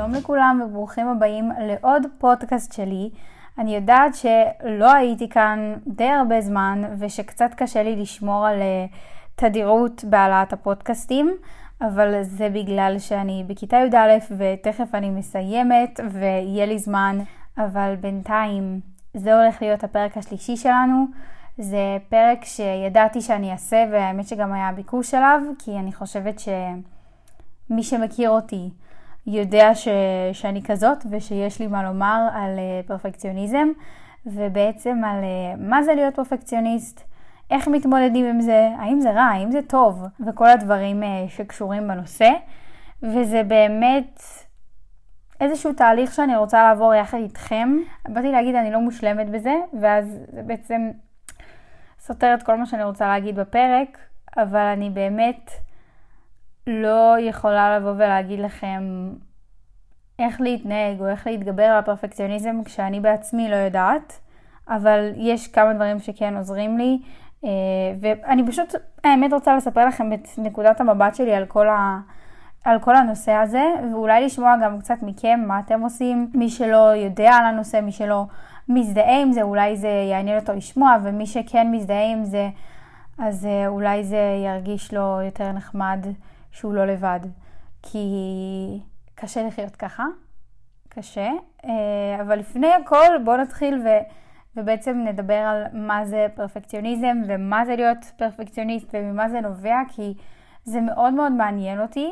שלום לכולם וברוכים הבאים לעוד פודקאסט שלי. אני יודעת שלא הייתי כאן די הרבה זמן ושקצת קשה לי לשמור על אה, תדירות בהעלאת הפודקאסטים, אבל זה בגלל שאני בכיתה י"א ותכף אני מסיימת ויהיה לי זמן, אבל בינתיים זה הולך להיות הפרק השלישי שלנו. זה פרק שידעתי שאני אעשה והאמת שגם היה ביקוש אליו, כי אני חושבת שמי שמכיר אותי יודע ש... שאני כזאת ושיש לי מה לומר על uh, פרפקציוניזם ובעצם על uh, מה זה להיות פרפקציוניסט, איך מתמודדים עם זה, האם זה רע, האם זה טוב וכל הדברים uh, שקשורים בנושא וזה באמת איזשהו תהליך שאני רוצה לעבור יחד איתכם. באתי להגיד אני לא מושלמת בזה ואז זה בעצם סותר את כל מה שאני רוצה להגיד בפרק, אבל אני באמת לא יכולה לבוא ולהגיד לכם איך להתנהג או איך להתגבר על הפרפקציוניזם כשאני בעצמי לא יודעת, אבל יש כמה דברים שכן עוזרים לי, אה, ואני פשוט, האמת רוצה לספר לכם את נקודת המבט שלי על כל, ה, על כל הנושא הזה, ואולי לשמוע גם קצת מכם מה אתם עושים, מי שלא יודע על הנושא, מי שלא מזדהה עם זה, אולי זה יעניין אותו לשמוע, ומי שכן מזדהה עם זה, אז אה, אולי זה ירגיש לו יותר נחמד שהוא לא לבד. כי קשה לחיות ככה, קשה, אה, אבל לפני הכל בואו נתחיל ו... ובעצם נדבר על מה זה פרפקציוניזם ומה זה להיות פרפקציוניסט וממה זה נובע, כי זה מאוד מאוד מעניין אותי.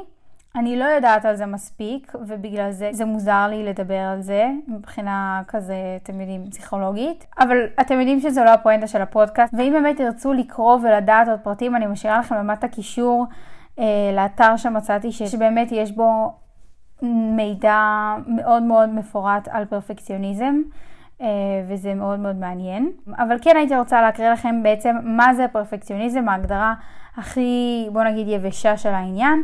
אני לא יודעת על זה מספיק, ובגלל זה זה מוזר לי לדבר על זה, מבחינה כזה, אתם יודעים, פסיכולוגית. אבל אתם יודעים שזו לא הפואנטה של הפודקאסט, ואם באמת תרצו לקרוא ולדעת עוד פרטים, אני משאירה לכם למטה קישור לאתר שמצאתי, שבאמת יש בו מידע מאוד מאוד מפורט על פרפקציוניזם. Uh, וזה מאוד מאוד מעניין. אבל כן הייתי רוצה להקריא לכם בעצם מה זה פרפקציוניזם, ההגדרה הכי, בוא נגיד, יבשה של העניין.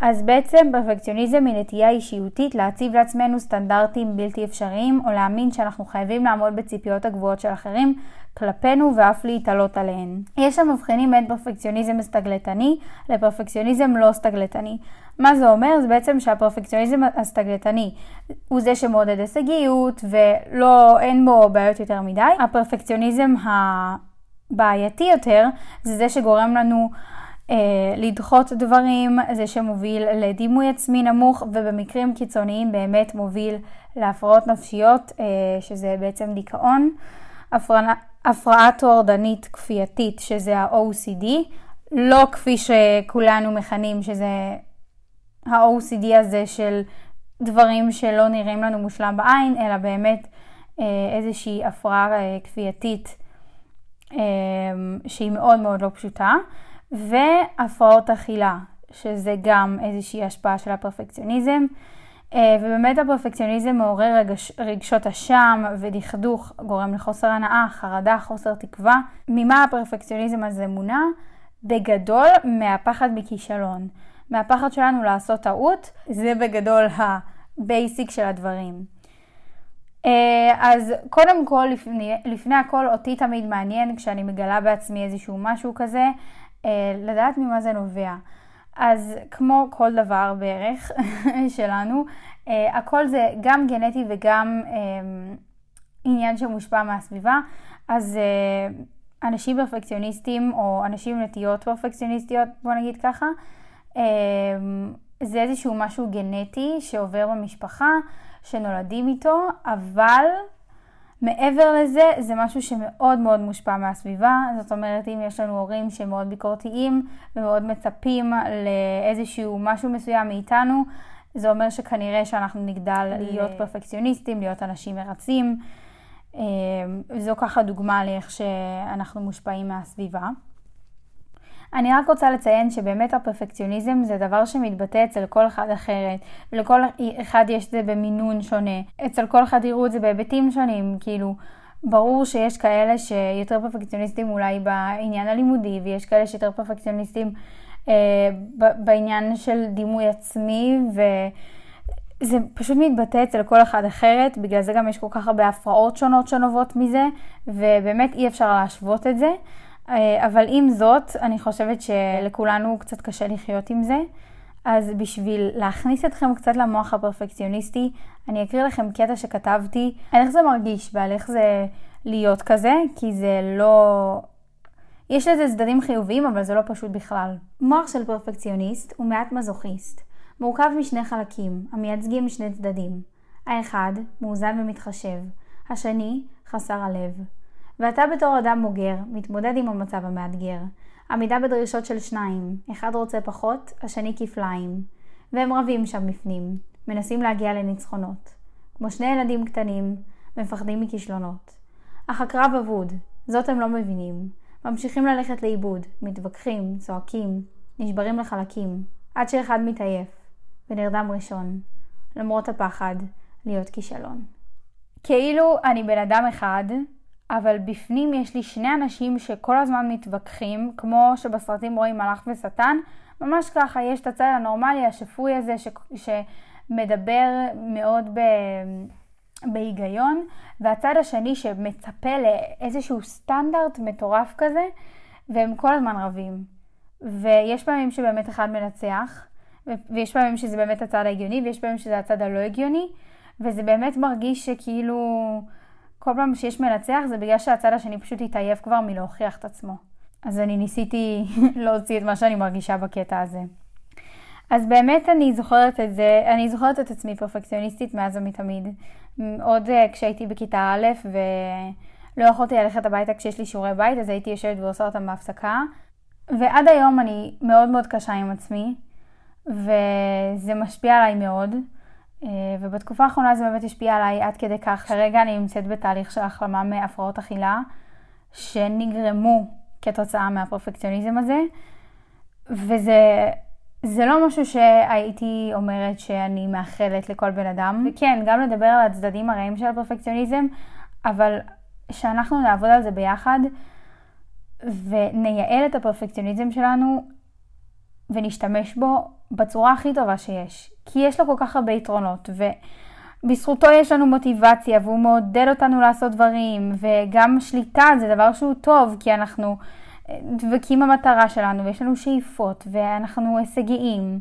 אז בעצם פרפקציוניזם היא נטייה אישיותית להציב לעצמנו סטנדרטים בלתי אפשריים, או להאמין שאנחנו חייבים לעמוד בציפיות הגבוהות של אחרים כלפינו ואף להתעלות עליהן. יש המבחינים בין פרפקציוניזם סטגלטני לפרפקציוניזם לא סטגלטני. מה זה אומר? זה בעצם שהפרפקציוניזם הסטגלטני הוא זה שמעודד הישגיות ולא, אין בו בעיות יותר מדי. הפרפקציוניזם הבעייתי יותר זה זה שגורם לנו לדחות דברים, זה שמוביל לדימוי עצמי נמוך ובמקרים קיצוניים באמת מוביל להפרעות נפשיות, אה, שזה בעצם דיכאון, הפרעה, טורדנית כפייתית, שזה ה-OCD, לא כפי שכולנו מכנים, שזה ה-OCD הזה של דברים שלא נראים לנו מושלם בעין, אלא באמת אה, איזושהי הפרעה כפייתית שהיא מאוד מאוד לא פשוטה. והפרעות אכילה, שזה גם איזושהי השפעה של הפרפקציוניזם. אה, ובאמת הפרפקציוניזם מעורר רגש, רגשות אשם ודכדוך, גורם לחוסר הנאה, חרדה, חוסר תקווה. ממה הפרפקציוניזם הזה מונע? בגדול מהפחד מכישלון. מהפחד שלנו לעשות טעות, זה בגדול ה basic של הדברים. אה, אז קודם כל, לפני, לפני הכל, אותי תמיד מעניין כשאני מגלה בעצמי איזשהו משהו כזה, לדעת ממה זה נובע. אז כמו כל דבר בערך שלנו, אה, הכל זה גם גנטי וגם אה, עניין שמושפע מהסביבה. אז אנשים פרפקציוניסטים או אנשים נטיות פרפקציוניסטיות, בוא נגיד ככה, זה איזשהו משהו גנטי שעובר במשפחה, שנולדים איתו, אבל מעבר לזה, זה משהו שמאוד מאוד מושפע מהסביבה. זאת אומרת, אם יש לנו הורים שמאוד ביקורתיים ומאוד מצפים לאיזשהו משהו מסוים מאיתנו, זה אומר שכנראה שאנחנו נגדל להיות פרפקציוניסטים, להיות אנשים מרצים. אה, זו ככה דוגמה לאיך שאנחנו מושפעים מהסביבה. אני רק רוצה לציין שבאמת הפרפקציוניזם זה דבר שמתבטא אצל כל אחד אחרת, ולכל אחד יש את זה במינון שונה. אצל כל אחד יראו את זה בהיבטים שונים, כאילו, ברור שיש כאלה שיותר פרפקציוניסטים אולי בעניין הלימודי, ויש כאלה שיותר פרפקציוניסטים אה, בעניין של דימוי עצמי, ו... זה פשוט מתבטא אצל כל אחד אחרת, בגלל זה גם יש כל כך הרבה הפרעות שונות שנובעות מזה, ובאמת אי אפשר להשוות את זה. אה, אבל עם זאת, אני חושבת שלכולנו קצת קשה לחיות עם זה. אז בשביל להכניס אתכם קצת למוח הפרפקציוניסטי, אני אקריא לכם קטע שכתבתי, על איך זה מרגיש ועל איך זה להיות כזה, כי זה לא... יש לזה צדדים חיוביים, אבל זה לא פשוט בכלל. מוח של פרפקציוניסט הוא מעט מזוכיסט. מורכב משני חלקים, המייצגים שני צדדים. האחד, מאוזן ומתחשב. השני, חסר הלב. ואתה בתור אדם בוגר, מתמודד עם המצב המאתגר. עמידה בדרישות של שניים, אחד רוצה פחות, השני כפליים. והם רבים שם בפנים, מנסים להגיע לניצחונות. כמו שני ילדים קטנים, מפחדים מכישלונות. אך הקרב אבוד, זאת הם לא מבינים. ממשיכים ללכת לאיבוד, מתווכחים, צועקים, נשברים לחלקים, עד שאחד מתעייף, ונרדם ראשון, למרות הפחד להיות כישלון. כאילו אני בן אדם אחד, אבל בפנים יש לי שני אנשים שכל הזמן מתווכחים, כמו שבסרטים רואים מלאך ושטן, ממש ככה, יש את הצד הנורמלי, השפוי הזה, ש... שמדבר מאוד ב... בהיגיון, והצד השני שמצפה לאיזשהו סטנדרט מטורף כזה, והם כל הזמן רבים. ויש פעמים שבאמת אחד מנצח, ויש פעמים שזה באמת הצד ההגיוני, ויש פעמים שזה הצד הלא הגיוני, וזה באמת מרגיש שכאילו כל פעם שיש מנצח זה בגלל שהצד השני פשוט התעייף כבר מלהוכיח את עצמו. אז אני ניסיתי להוציא את מה שאני מרגישה בקטע הזה. אז באמת אני זוכרת את זה, אני זוכרת את עצמי פרפקציוניסטית מאז ומתמיד. עוד אה, כשהייתי בכיתה א' ולא יכולתי ללכת הביתה כשיש לי שיעורי בית, אז הייתי יושבת ועושה אותם בהפסקה. ועד היום אני מאוד מאוד קשה עם עצמי, וזה משפיע עליי מאוד. אה, ובתקופה האחרונה זה באמת השפיע עליי עד כדי כך. כרגע אני נמצאת בתהליך של החלמה מהפרעות אכילה, שנגרמו כתוצאה מהפרפקציוניזם הזה, וזה זה לא משהו שהייתי אומרת שאני מאחלת לכל בן אדם. וכן, גם לדבר על הצדדים הרעים של הפרפקציוניזם, אבל שאנחנו נעבוד על זה ביחד ונייעל את הפרפקציוניזם שלנו ונשתמש בו בצורה הכי טובה שיש. כי יש לו כל כך הרבה יתרונות, ובזכותו יש לנו מוטיבציה, והוא מעודד אותנו לעשות דברים, וגם שליטה זה דבר שהוא טוב, כי אנחנו דבקים במטרה שלנו, ויש לנו שאיפות, ואנחנו הישגיים.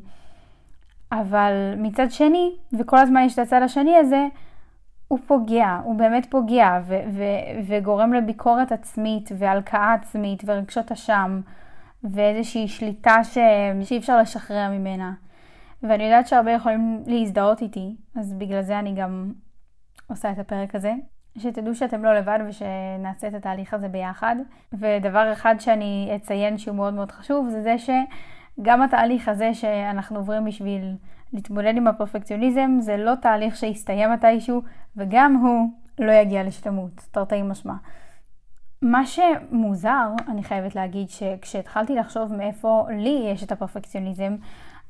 אבל מצד שני, וכל הזמן יש את הצד השני הזה, הוא פוגע, הוא באמת פוגע, וגורם לביקורת עצמית, והלקאה עצמית, ורגשות אשם, ואיזושהי שליטה ש- שאי אפשר לשחרר ממנה. ואני יודעת שהרבה יכולים להזדהות איתי, אז בגלל זה אני גם עושה את הפרק הזה. שתדעו שאתם לא לבד ושנעשה את התהליך הזה ביחד. ודבר אחד שאני אציין שהוא מאוד מאוד חשוב, זה זה שגם התהליך הזה שאנחנו עוברים בשביל להתמודד עם הפרפקציוניזם, זה לא תהליך שיסתיים מתישהו, וגם הוא לא יגיע לשלמות, תרתי משמע. מה שמוזר, אני חייבת להגיד, שכשהתחלתי לחשוב מאיפה לי יש את הפרפקציוניזם,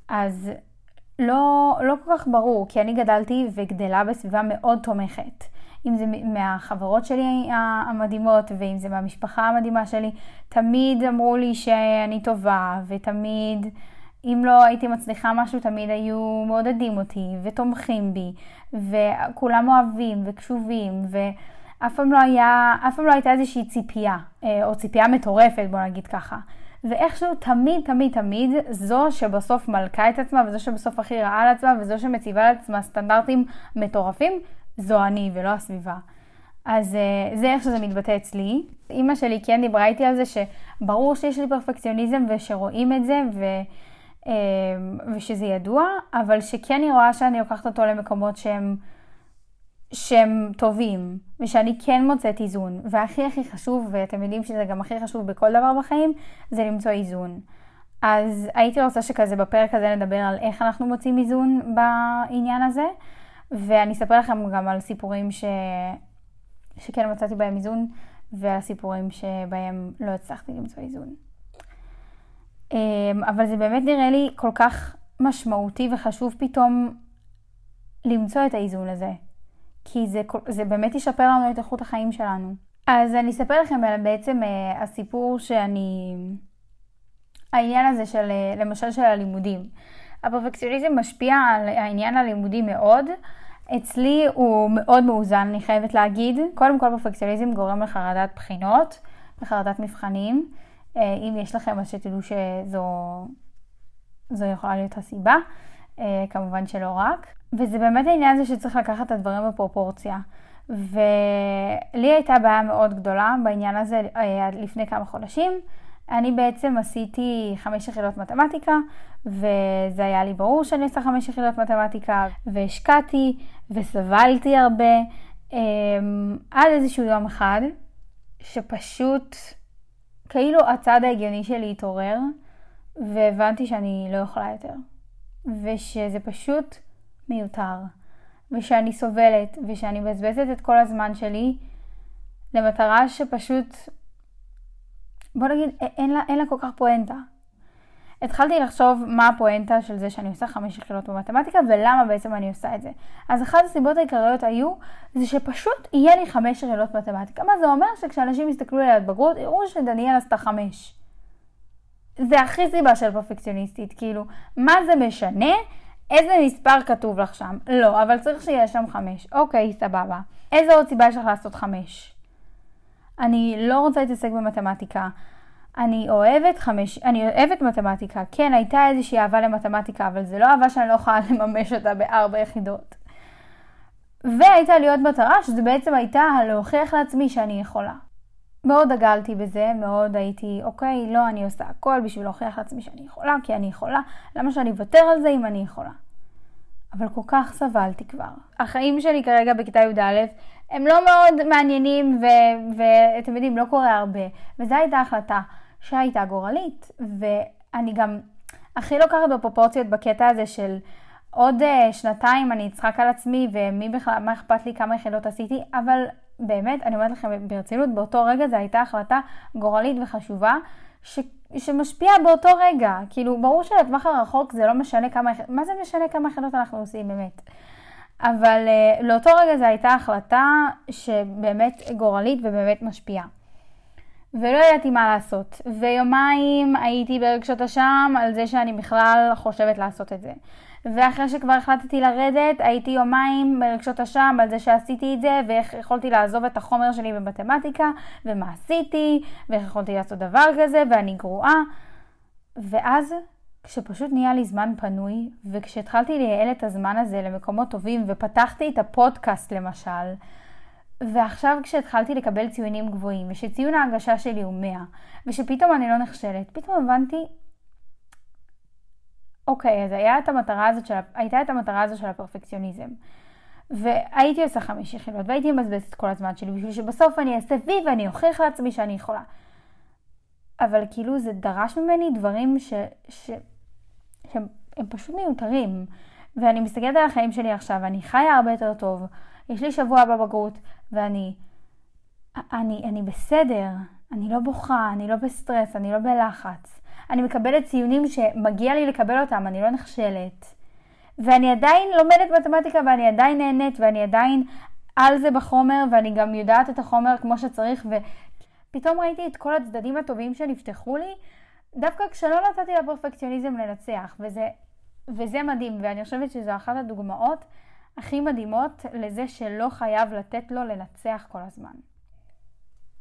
אז לא, לא כל כך ברור, כי אני גדלתי וגדלה בסביבה מאוד תומכת. אם זה מהחברות שלי המדהימות, ואם זה מהמשפחה המדהימה שלי, תמיד אמרו לי שאני טובה, ותמיד, אם לא הייתי מצליחה משהו, תמיד היו מעודדים אותי, ותומכים בי, וכולם אוהבים וקשובים, ואף פעם לא, היה, אף פעם לא הייתה איזושהי ציפייה, אה, או ציפייה מטורפת, בוא נגיד ככה. ואיכשהו תמיד, תמיד, תמיד, זו שבסוף מלכה את עצמה, וזו שבסוף הכי רעה על עצמה, וזו שמציבה לעצמה סטנדרטים מטורפים, זו אני ולא הסביבה. אז אה, זה איך שזה מתבטא אצלי. אימא שלי כן דיברה איתי על זה שברור שיש לי פרפקציוניזם ושרואים את זה ו, אה, ושזה ידוע, אבל שכן היא רואה שאני לוקחת אותו למקומות שהם, שהם טובים, ושאני כן מוצאת איזון. והכי הכי חשוב, ואתם יודעים שזה גם הכי חשוב בכל דבר בחיים, זה למצוא איזון. אז הייתי רוצה שכזה בפרק הזה נדבר על איך אנחנו מוצאים איזון בעניין הזה. ואני אספר לכם גם על סיפורים ש... שכן מצאתי בהם איזון, ועל סיפורים שבהם לא הצלחתי למצוא איזון. אמ, אבל זה באמת נראה לי כל כך משמעותי וחשוב פתאום למצוא את האיזון הזה. כי זה, זה באמת ישפר לנו את איכות החיים שלנו. אז אני אספר לכם על בעצם uh, הסיפור שאני... העניין הזה של, uh, למשל של הלימודים. הפרפקציוניזם משפיע על העניין הלימודי מאוד. אצלי הוא מאוד מאוזן, אני חייבת להגיד. קודם כל פרפקציוניזם גורם לחרדת בחינות, לחרדת מבחנים. אה, אם יש לכם, אז שתדעו שזו זו יכולה להיות הסיבה, אה, כמובן שלא רק. וזה באמת העניין הזה שצריך לקחת את הדברים בפרופורציה. ולי הייתה בעיה מאוד גדולה בעניין הזה אה, לפני כמה חודשים. אני בעצם עשיתי חמש יחידות מתמטיקה, וזה היה לי ברור שאני עושה חמש יחידות מתמטיקה, והשקעתי וסבלתי הרבה, אמ, עד איזשהו יום אחד, שפשוט כאילו הצד ההגיוני שלי התעורר, והבנתי שאני לא יכולה יותר, ושזה פשוט מיותר, ושאני סובלת, ושאני מבזבזת את כל הזמן שלי למטרה שפשוט בוא נגיד, אין לה, אין לה כל כך פואנטה. התחלתי לחשוב מה הפואנטה של זה שאני עושה חמש יחידות במתמטיקה ולמה בעצם אני עושה את זה. אז אחת הסיבות העיקריות היו, זה שפשוט יהיה לי חמש יחידות מתמטיקה. מה זה אומר? שכשאנשים יסתכלו עליה בגרות, יראו שדניאל עשתה חמש. זה הכי סיבה של פרפקציוניסטית, כאילו, מה זה משנה? איזה מספר כתוב לך שם? לא, אבל צריך שיהיה שם חמש. אוקיי, סבבה. איזה עוד סיבה יש לך לעשות חמש? אני לא רוצה להתעסק במתמטיקה. אני אוהבת חמש, אני אוהבת מתמטיקה. כן, הייתה איזושהי אהבה למתמטיקה, אבל זה לא אהבה שאני לא יכולה לממש אותה בארבע יחידות. והייתה לי עוד מטרה, שזה בעצם הייתה להוכיח לעצמי שאני יכולה. מאוד דגלתי בזה, מאוד הייתי, אוקיי, לא, אני עושה הכל בשביל להוכיח לעצמי שאני יכולה, כי אני יכולה, למה שאני אוותר על זה אם אני יכולה? אבל כל כך סבלתי כבר. החיים שלי כרגע בכיתה י"א הם לא מאוד מעניינים, ואתם יודעים, לא קורה הרבה. וזו הייתה החלטה שהייתה גורלית, ואני גם הכי לוקחת בפרופורציות בקטע הזה של עוד uh, שנתיים אני אצחק על עצמי, ומי בכלל, מה אכפת לי כמה יחידות עשיתי, אבל באמת, אני אומרת לכם ברצינות, באותו רגע זו הייתה החלטה גורלית וחשובה, ש, שמשפיעה באותו רגע. כאילו, ברור שלטווח הרחוק זה לא משנה כמה, מה זה משנה כמה יחידות אנחנו עושים באמת? אבל uh, לאותו רגע זו הייתה החלטה שבאמת גורלית ובאמת משפיעה. ולא ידעתי מה לעשות. ויומיים הייתי ברגשות אשם על זה שאני בכלל חושבת לעשות את זה. ואחרי שכבר החלטתי לרדת, הייתי יומיים ברגשות אשם על זה שעשיתי את זה, ואיך יכולתי לעזוב את החומר שלי במתמטיקה, ומה עשיתי, ואיך יכולתי לעשות דבר כזה, ואני גרועה. ואז כשפשוט נהיה לי זמן פנוי, וכשהתחלתי לייעל את הזמן הזה למקומות טובים, ופתחתי את הפודקאסט למשל, ועכשיו כשהתחלתי לקבל ציונים גבוהים, ושציון ההגשה שלי הוא 100, ושפתאום אני לא נכשלת, פתאום הבנתי, אוקיי, אז היה את המטרה הזאת של, הייתה את המטרה הזאת של הפרפקציוניזם. והייתי עושה חמש יחידות, והייתי מבזבזת כל הזמן שלי, בשביל שבסוף אני אעשה וי ואני אוכיח לעצמי שאני יכולה. אבל כאילו זה דרש ממני דברים ש... ש... שהם פשוט מיותרים. ואני מסתכלת על החיים שלי עכשיו, ואני חיה הרבה יותר טוב, יש לי שבוע בבגרות, ואני אני, אני בסדר, אני לא בוכה, אני לא בסטרס, אני לא בלחץ. אני מקבלת ציונים שמגיע לי לקבל אותם, אני לא נכשלת. ואני עדיין לומדת מתמטיקה ואני עדיין נהנית ואני עדיין על זה בחומר ואני גם יודעת את החומר כמו שצריך ופתאום ראיתי את כל הצדדים הטובים שנפתחו לי דווקא כשלא נתתי לפרפקציוניזם לנצח, וזה, וזה מדהים, ואני חושבת שזו אחת הדוגמאות הכי מדהימות לזה שלא חייב לתת לו לנצח כל הזמן.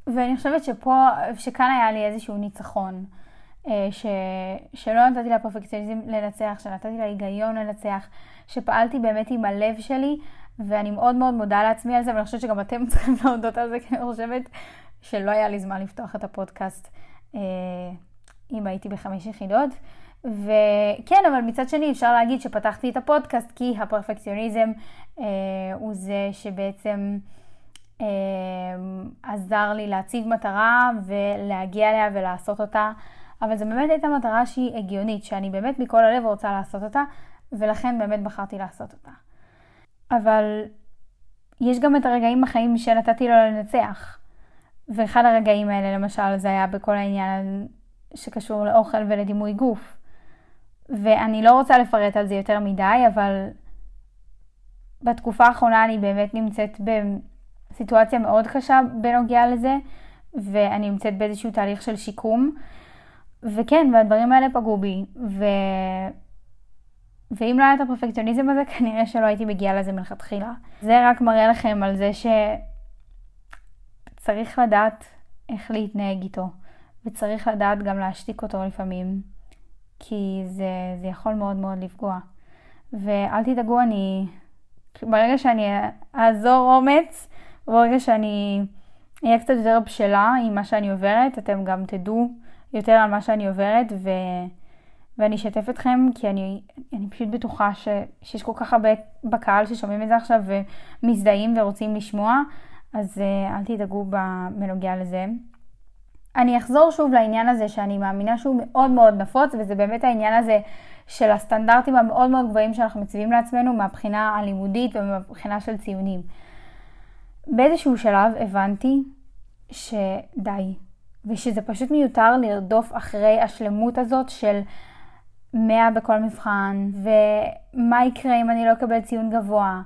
ואני חושבת שפה, שכאן היה לי איזשהו ניצחון, ש, שלא נתתי לפרפקציוניזם לנצח, שנתתי להיגיון לנצח, שפעלתי באמת עם הלב שלי, ואני מאוד מאוד מודה לעצמי על זה, ואני חושבת שגם אתם צריכים להודות על זה, כי אני חושבת שלא היה לי זמן לפתוח את הפודקאסט. אה, אם הייתי בחמש יחידות. וכן, אבל מצד שני אפשר להגיד שפתחתי את הפודקאסט כי הפרפקציוניזם אה, הוא זה שבעצם אה, עזר לי להציב מטרה ולהגיע אליה ולעשות אותה. אבל זו באמת הייתה מטרה שהיא הגיונית, שאני באמת מכל הלב רוצה לעשות אותה, ולכן באמת בחרתי לעשות אותה. אבל יש גם את הרגעים בחיים שנתתי לו לנצח. ואחד הרגעים האלה למשל זה היה בכל העניין שקשור לאוכל ולדימוי גוף. ואני לא רוצה לפרט על זה יותר מדי, אבל בתקופה האחרונה אני באמת נמצאת בסיטואציה מאוד קשה בנוגע לזה, ואני נמצאת באיזשהו תהליך של שיקום. וכן, והדברים האלה פגעו בי, ו... ואם לא היה את הפרפקציוניזם הזה, כנראה שלא הייתי מגיעה לזה מלכתחילה. זה רק מראה לכם על זה שצריך לדעת איך להתנהג איתו. וצריך לדעת גם להשתיק אותו לפעמים, כי זה, זה יכול מאוד מאוד לפגוע. ואל תדאגו, אני, ברגע שאני אעזור אומץ, ברגע שאני אהיה קצת יותר בשלה עם מה שאני עוברת, אתם גם תדעו יותר על מה שאני עוברת, ו... ואני אשתף אתכם, כי אני, אני פשוט בטוחה ש, שיש כל כך הרבה בקהל ששומעים את זה עכשיו ומזדהים ורוצים לשמוע, אז uh, אל תדאגו בנוגע לזה. אני אחזור שוב לעניין הזה שאני מאמינה שהוא מאוד מאוד נפוץ, וזה באמת העניין הזה של הסטנדרטים המאוד מאוד גבוהים שאנחנו מציבים לעצמנו מהבחינה הלימודית ומהבחינה של ציונים. באיזשהו שלב הבנתי שדי, ושזה פשוט מיותר לרדוף אחרי השלמות הזאת של 100 בכל מבחן, ומה יקרה אם אני לא אקבל ציון גבוה,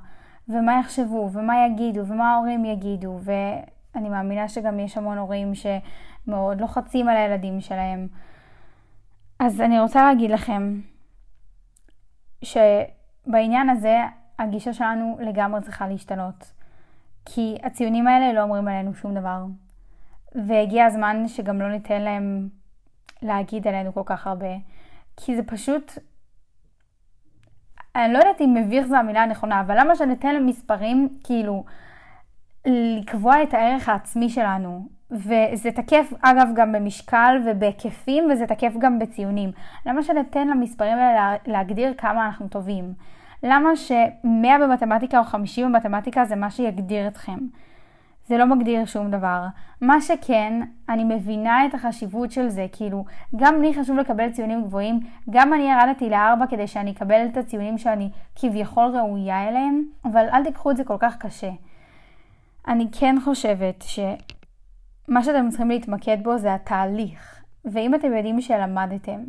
ומה יחשבו, ומה יגידו, ומה ההורים יגידו, ואני מאמינה שגם יש המון הורים שמאוד לוחצים על הילדים שלהם. אז אני רוצה להגיד לכם שבעניין הזה הגישה שלנו לגמרי צריכה להשתנות. כי הציונים האלה לא אומרים עלינו שום דבר. והגיע הזמן שגם לא ניתן להם להגיד עלינו כל כך הרבה. כי זה פשוט, אני לא יודעת אם מביך זו המילה הנכונה, אבל למה שניתן למספרים, כאילו, לקבוע את הערך העצמי שלנו? וזה תקף אגב גם במשקל ובהיקפים וזה תקף גם בציונים. למה שניתן למספרים האלה להגדיר כמה אנחנו טובים? למה ש-100 במתמטיקה או 50 במתמטיקה זה מה שיגדיר אתכם? זה לא מגדיר שום דבר. מה שכן, אני מבינה את החשיבות של זה, כאילו, גם לי חשוב לקבל ציונים גבוהים, גם אני ירדתי לארבע כדי שאני אקבל את הציונים שאני כביכול ראויה אליהם, אבל אל תיקחו את זה כל כך קשה. אני כן חושבת שמה שאתם צריכים להתמקד בו זה התהליך. ואם אתם יודעים שלמדתם,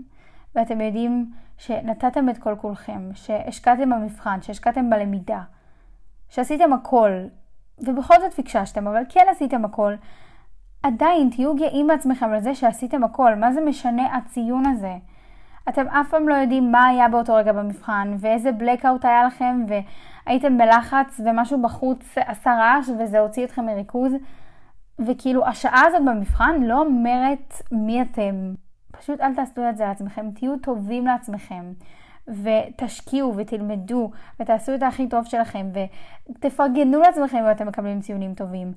ואתם יודעים שנתתם את כל כולכם, שהשקעתם במבחן, שהשקעתם בלמידה, שעשיתם הכל, ובכל זאת פיקששתם, אבל כן עשיתם הכל, עדיין תהיו גאים בעצמכם על זה שעשיתם הכל. מה זה משנה הציון הזה? אתם אף פעם לא יודעים מה היה באותו רגע במבחן, ואיזה בלקאוט היה לכם, והייתם בלחץ, ומשהו בחוץ עשה רעש, וזה הוציא אתכם מריכוז. וכאילו, השעה הזאת במבחן לא אומרת מי אתם. פשוט אל תעשו את זה לעצמכם, תהיו טובים לעצמכם. ותשקיעו ותלמדו ותעשו את הכי טוב שלכם ותפרגנו לעצמכם אם אתם מקבלים ציונים טובים.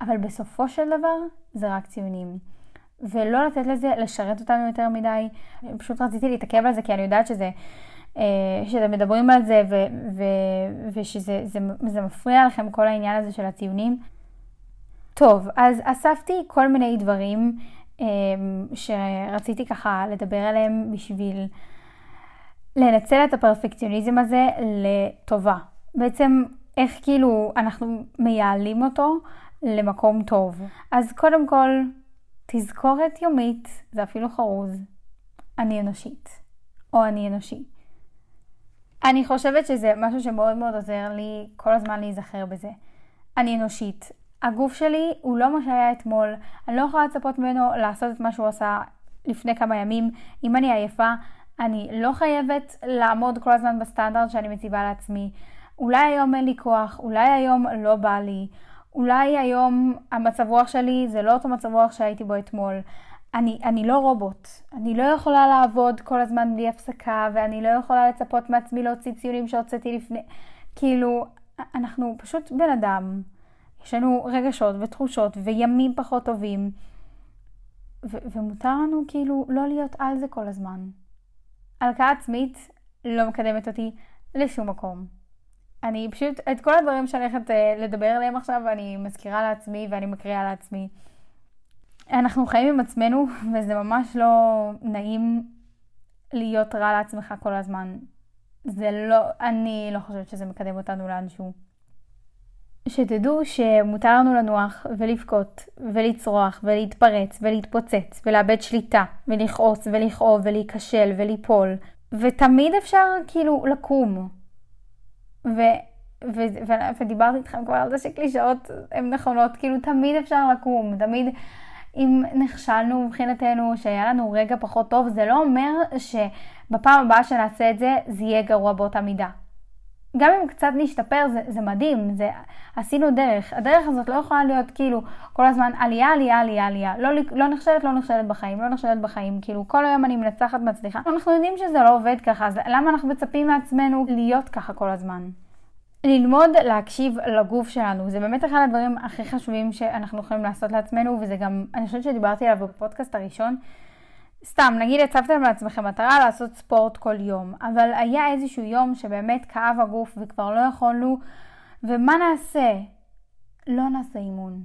אבל בסופו של דבר זה רק ציונים. ולא לתת לזה לשרת אותנו יותר מדי. פשוט רציתי להתעכב על זה כי אני יודעת שזה, אה, שאתם מדברים על זה ו, ו, ושזה זה, זה מפריע לכם כל העניין הזה של הציונים. טוב, אז אספתי כל מיני דברים שרציתי ככה לדבר עליהם בשביל לנצל את הפרפקציוניזם הזה לטובה. בעצם איך כאילו אנחנו מייעלים אותו למקום טוב. אז קודם כל, תזכורת יומית, זה אפילו חרוז, אני אנושית, או אני אנושי. אני חושבת שזה משהו שמאוד מאוד עוזר לי כל הזמן להיזכר בזה. אני אנושית. הגוף שלי הוא לא מה שהיה אתמול, אני לא יכולה לצפות ממנו לעשות את מה שהוא עשה לפני כמה ימים. אם אני עייפה, אני לא חייבת לעמוד כל הזמן בסטנדרט שאני מציבה לעצמי. אולי היום אין לי כוח, אולי היום לא בא לי, אולי היום המצב רוח שלי זה לא אותו מצב רוח שהייתי בו אתמול. אני, אני לא רובוט, אני לא יכולה לעבוד כל הזמן בלי הפסקה, ואני לא יכולה לצפות מעצמי להוציא ציונים שהוצאתי לפני... כאילו, אנחנו פשוט בן אדם. יש לנו רגשות ותחושות וימים פחות טובים, ו- ומותר לנו כאילו לא להיות על זה כל הזמן. הלקאה עצמית לא מקדמת אותי לשום מקום. אני פשוט, את כל הדברים שאני הולכת uh, לדבר עליהם עכשיו, אני מזכירה לעצמי ואני מקריאה לעצמי. אנחנו חיים עם עצמנו, וזה ממש לא נעים להיות רע לעצמך כל הזמן. זה לא, אני לא חושבת שזה מקדם אותנו לאנשהו. שתדעו שמותר לנו לנוח ולבכות ולצרוח ולהתפרץ ולהתפוצץ ולאבד שליטה ולכעוס ולכאוב ולהיכשל וליפול ותמיד אפשר כאילו לקום. ו, ו, ו, ודיברתי איתכם כבר על זה שקלישאות הן נכונות, כאילו תמיד אפשר לקום, תמיד אם נכשלנו מבחינתנו, שהיה לנו רגע פחות טוב, זה לא אומר שבפעם הבאה שנעשה את זה, זה יהיה גרוע באותה מידה. גם אם קצת נשתפר זה, זה מדהים, זה, עשינו דרך. הדרך הזאת לא יכולה להיות כאילו כל הזמן עלייה, עלייה, עלייה, עלייה. לא, לא נכשלת, לא נכשלת בחיים, לא נכשלת בחיים. כאילו כל היום אני מנצחת, מצליחה. אנחנו יודעים שזה לא עובד ככה, אז למה אנחנו מצפים מעצמנו להיות ככה כל הזמן? ללמוד להקשיב לגוף שלנו, זה באמת אחד הדברים הכי חשובים שאנחנו יכולים לעשות לעצמנו, וזה גם, אני חושבת שדיברתי עליו בפודקאסט הראשון. סתם, נגיד הצבתם לעצמכם מטרה לעשות ספורט כל יום, אבל היה איזשהו יום שבאמת כאב הגוף וכבר לא יכולנו, ומה נעשה? לא נעשה אימון.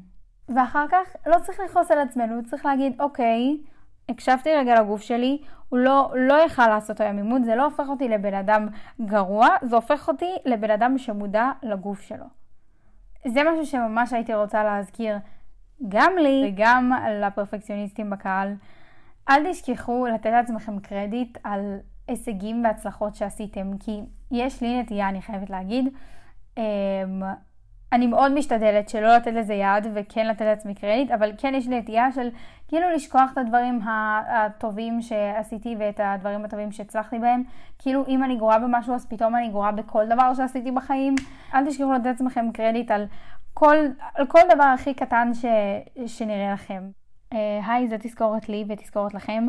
ואחר כך לא צריך לכעוס על עצמנו, צריך להגיד, אוקיי, הקשבתי רגע לגוף שלי, הוא לא, לא יכל לעשות היום אימון, זה לא הופך אותי לבן אדם גרוע, זה הופך אותי לבן אדם שמודע לגוף שלו. זה משהו שממש הייתי רוצה להזכיר גם לי וגם לפרפקציוניסטים בקהל. אל תשכחו לתת לעצמכם קרדיט על הישגים והצלחות שעשיתם, כי יש לי נטייה, אני חייבת להגיד, אמ, אני מאוד משתדלת שלא לתת לזה יד וכן לתת לעצמי קרדיט, אבל כן יש לי נטייה של כאילו לשכוח את הדברים הטובים שעשיתי ואת הדברים הטובים שהצלחתי בהם. כאילו אם אני גרועה במשהו אז פתאום אני גרועה בכל דבר שעשיתי בחיים. אל תשכחו לתת לעצמכם קרדיט על כל, על כל דבר הכי קטן ש, שנראה לכם. אה, היי, זה תזכורת לי ותזכורת לכם.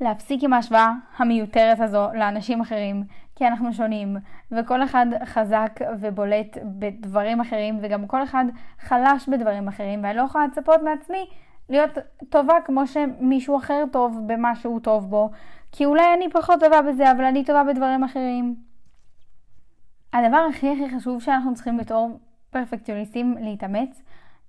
להפסיק עם ההשוואה המיותרת הזו לאנשים אחרים, כי אנחנו שונים, וכל אחד חזק ובולט בדברים אחרים, וגם כל אחד חלש בדברים אחרים, ואני לא יכולה לצפות מעצמי להיות טובה כמו שמישהו אחר טוב במה שהוא טוב בו, כי אולי אני פחות טובה בזה, אבל אני טובה בדברים אחרים. הדבר הכי הכי חשוב שאנחנו צריכים בתור פרפקציוניסטים להתאמץ,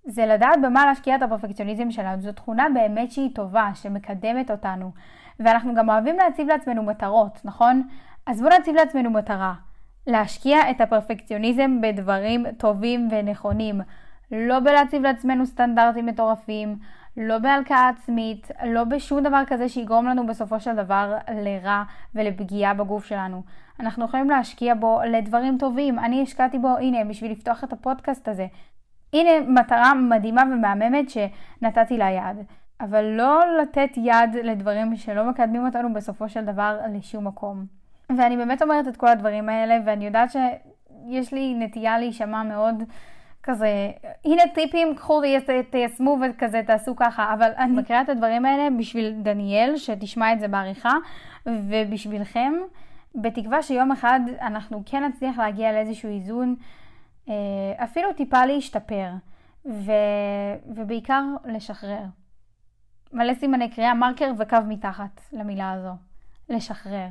זה לדעת במה להשקיע את הפרפקציוניזם שלנו. זו תכונה באמת שהיא טובה, שמקדמת אותנו. ואנחנו גם אוהבים להציב לעצמנו מטרות, נכון? אז בואו נציב לעצמנו מטרה. להשקיע את הפרפקציוניזם בדברים טובים ונכונים. לא בלהציב לעצמנו סטנדרטים מטורפים, לא בהלקאה עצמית, לא בשום דבר כזה שיגרום לנו בסופו של דבר לרע ולפגיעה בגוף שלנו. אנחנו יכולים להשקיע בו לדברים טובים. אני השקעתי בו, הנה, בשביל לפתוח את הפודקאסט הזה. הנה מטרה מדהימה ומהממת שנתתי לה יד. אבל לא לתת יד לדברים שלא מקדמים אותנו בסופו של דבר לשום מקום. ואני באמת אומרת את כל הדברים האלה, ואני יודעת שיש לי נטייה להישמע מאוד כזה, הנה טיפים, קחו תיישמו וכזה תעשו ככה, אבל אני מקריאה את הדברים האלה בשביל דניאל, שתשמע את זה בעריכה, ובשבילכם, בתקווה שיום אחד אנחנו כן נצליח להגיע לאיזשהו איזון, אפילו טיפה להשתפר, ו... ובעיקר לשחרר. מלא סימני קריאה, מרקר וקו מתחת למילה הזו. לשחרר.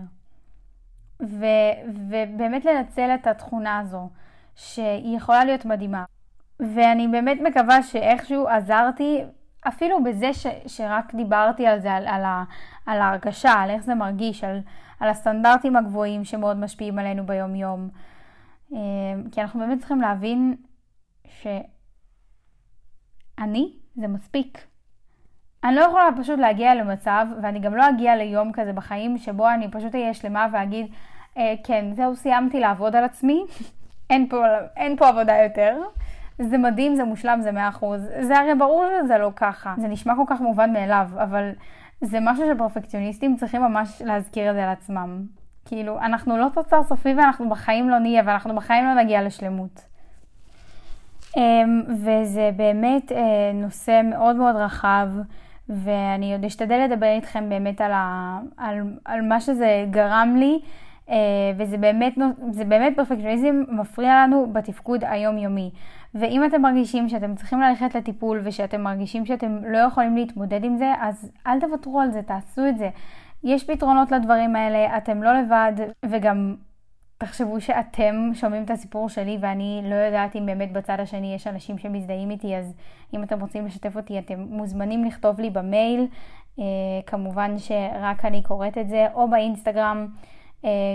ו, ובאמת לנצל את התכונה הזו, שהיא יכולה להיות מדהימה. ואני באמת מקווה שאיכשהו עזרתי, אפילו בזה ש, שרק דיברתי על זה, על, על, ה, על ההרגשה, על איך זה מרגיש, על, על הסטנדרטים הגבוהים שמאוד משפיעים עלינו ביום-יום. אה, כי אנחנו באמת צריכים להבין שאני זה מספיק. אני לא יכולה פשוט להגיע למצב, ואני גם לא אגיע ליום כזה בחיים, שבו אני פשוט אהיה שלמה ואגיד, אה, כן, זהו, סיימתי לעבוד על עצמי, אין, פה, אין פה עבודה יותר. זה מדהים, זה מושלם, זה מאה אחוז. זה הרי ברור שזה לא ככה. זה נשמע כל כך מובן מאליו, אבל זה משהו שפרפקציוניסטים צריכים ממש להזכיר את זה לעצמם. כאילו, אנחנו לא תוצר סופי ואנחנו בחיים לא נהיה, ואנחנו בחיים לא נגיע לשלמות. אמ, וזה באמת אה, נושא מאוד מאוד רחב. ואני עוד אשתדל לדבר איתכם באמת על, ה, על, על מה שזה גרם לי, אה, וזה באמת, באמת פרפקציוניזם מפריע לנו בתפקוד היומיומי. ואם אתם מרגישים שאתם צריכים ללכת לטיפול ושאתם מרגישים שאתם לא יכולים להתמודד עם זה, אז אל תוותרו על זה, תעשו את זה. יש פתרונות לדברים האלה, אתם לא לבד, וגם תחשבו שאתם שומעים את הסיפור שלי ואני לא יודעת אם באמת בצד השני יש אנשים שמזדהים איתי, אז אם אתם רוצים לשתף אותי, אתם מוזמנים לכתוב לי במייל, אה, כמובן שרק אני קוראת את זה, או באינסטגרם,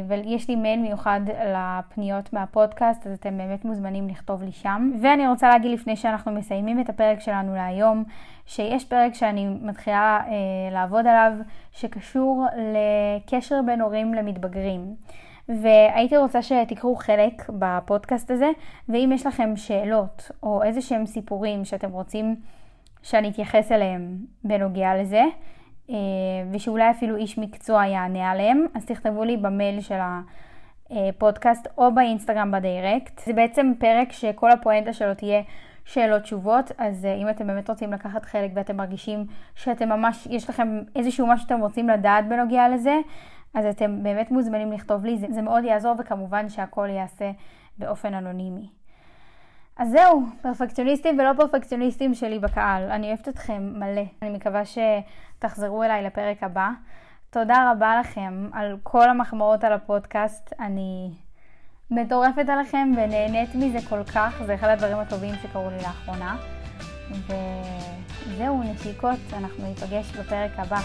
ויש לי מייל מיוחד לפניות מהפודקאסט, אז אתם באמת מוזמנים לכתוב לי שם. ואני רוצה להגיד לפני שאנחנו מסיימים את הפרק שלנו להיום, שיש פרק שאני מתחילה אה, לעבוד עליו, שקשור לקשר בין הורים למתבגרים. והייתי רוצה שתיקחו חלק בפודקאסט הזה, ואם יש לכם שאלות או איזה שהם סיפורים שאתם רוצים שאני אתייחס אליהם בנוגע לזה, אה, ושאולי אפילו איש מקצוע יענה עליהם, אז תכתבו לי במייל של, הפודקאסט או באינסטגרם בדיירקט. זה בעצם פרק שכל הפואנטה שלו תהיה שאלות תשובות, אז אם אתם באמת רוצים לקחת חלק ואתם מרגישים שאתם ממש, יש לכם איזשהו משהו שאתם רוצים לדעת בנוגע לזה, אז אתם באמת מוזמנים לכתוב לי, זה, זה מאוד יעזור וכמובן שהכל ייעשה באופן אנונימי. אז זהו, פרפקציוניסטים ולא פרפקציוניסטים שלי בקהל. אני אוהבת אתכם מלא. אני מקווה שתחזרו אליי לפרק הבא. תודה רבה לכם על כל המחמאות על הפודקאסט. אני מטורפת עליכם ונהנית מזה כל כך. זה אחד הדברים הטובים שקרו לי לאחרונה. וזהו, נשיקות, אנחנו ניפגש בפרק הבא.